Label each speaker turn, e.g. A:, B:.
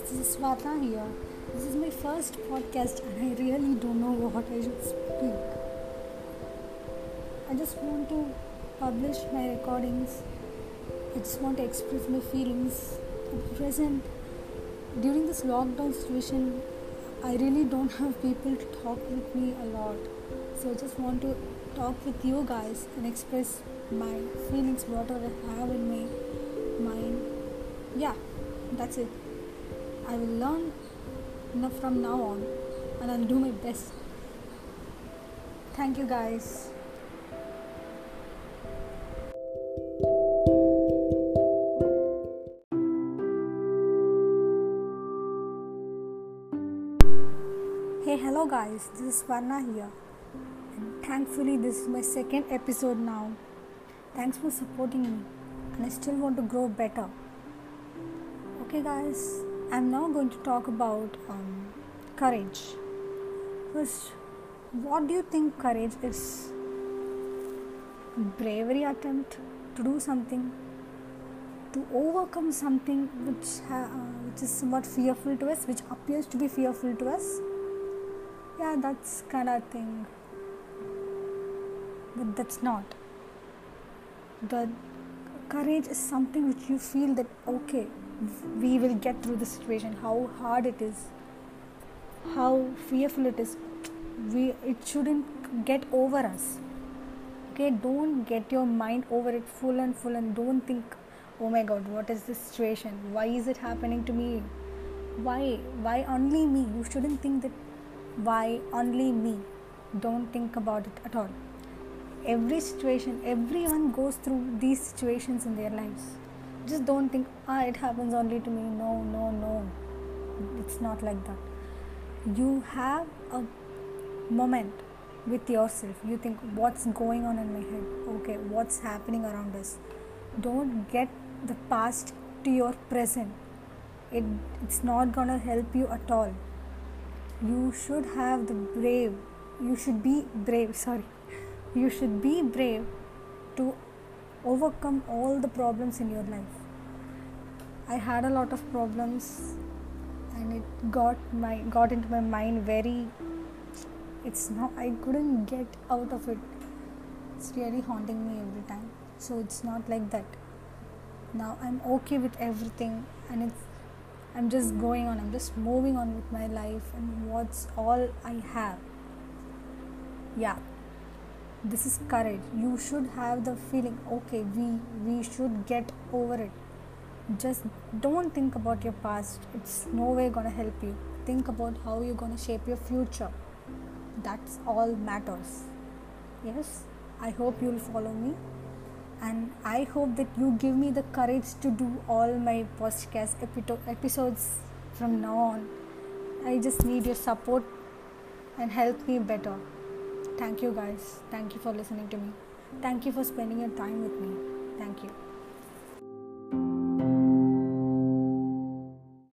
A: this is Swarna here. This is my first podcast and I really don't know what I should speak. I just want to publish my recordings. I just want to express my feelings. At present, during this lockdown situation, I really don't have people to talk with me a lot. So I just want to talk with you guys and express my feelings, whatever I have in my mind. Yeah, that's it. I will learn from now on and I'll do my best. Thank you guys. Hey, hello guys, this is Swarna here. And thankfully, this is my second episode now. Thanks for supporting me, and I still want to grow better. Okay, guys, I'm now going to talk about um, courage. First, what do you think courage is? Bravery attempt to do something, to overcome something which ha- uh, which is somewhat fearful to us, which appears to be fearful to us. Yeah, that's kind of thing, but that's not. The courage is something which you feel that okay, we will get through the situation. How hard it is, how fearful it is. We it shouldn't get over us. Okay, don't get your mind over it full and full, and don't think, oh my God, what is this situation? Why is it happening to me? Why? Why only me? You shouldn't think that. Why only me? Don't think about it at all every situation everyone goes through these situations in their lives. Just don't think ah it happens only to me. No no no. It's not like that. You have a moment with yourself. You think what's going on in my head? Okay what's happening around us? Don't get the past to your present. It, it's not gonna help you at all. You should have the brave. You should be brave. Sorry you should be brave to overcome all the problems in your life. I had a lot of problems and it got my got into my mind very it's not i couldn't get out of it. It's really haunting me every time. So it's not like that. Now i'm okay with everything and it's i'm just going on. I'm just moving on with my life and what's all i have. Yeah this is courage you should have the feeling okay we we should get over it. Just don't think about your past. It's no way gonna help you. Think about how you're gonna shape your future. That's all matters. Yes i hope you'll follow me. And i hope that you give me the courage to do all my podcast episodes from now on. I just need your support and help me better thank you guys. Thank you for listening to me. Thank you for spending your time with me. Thank you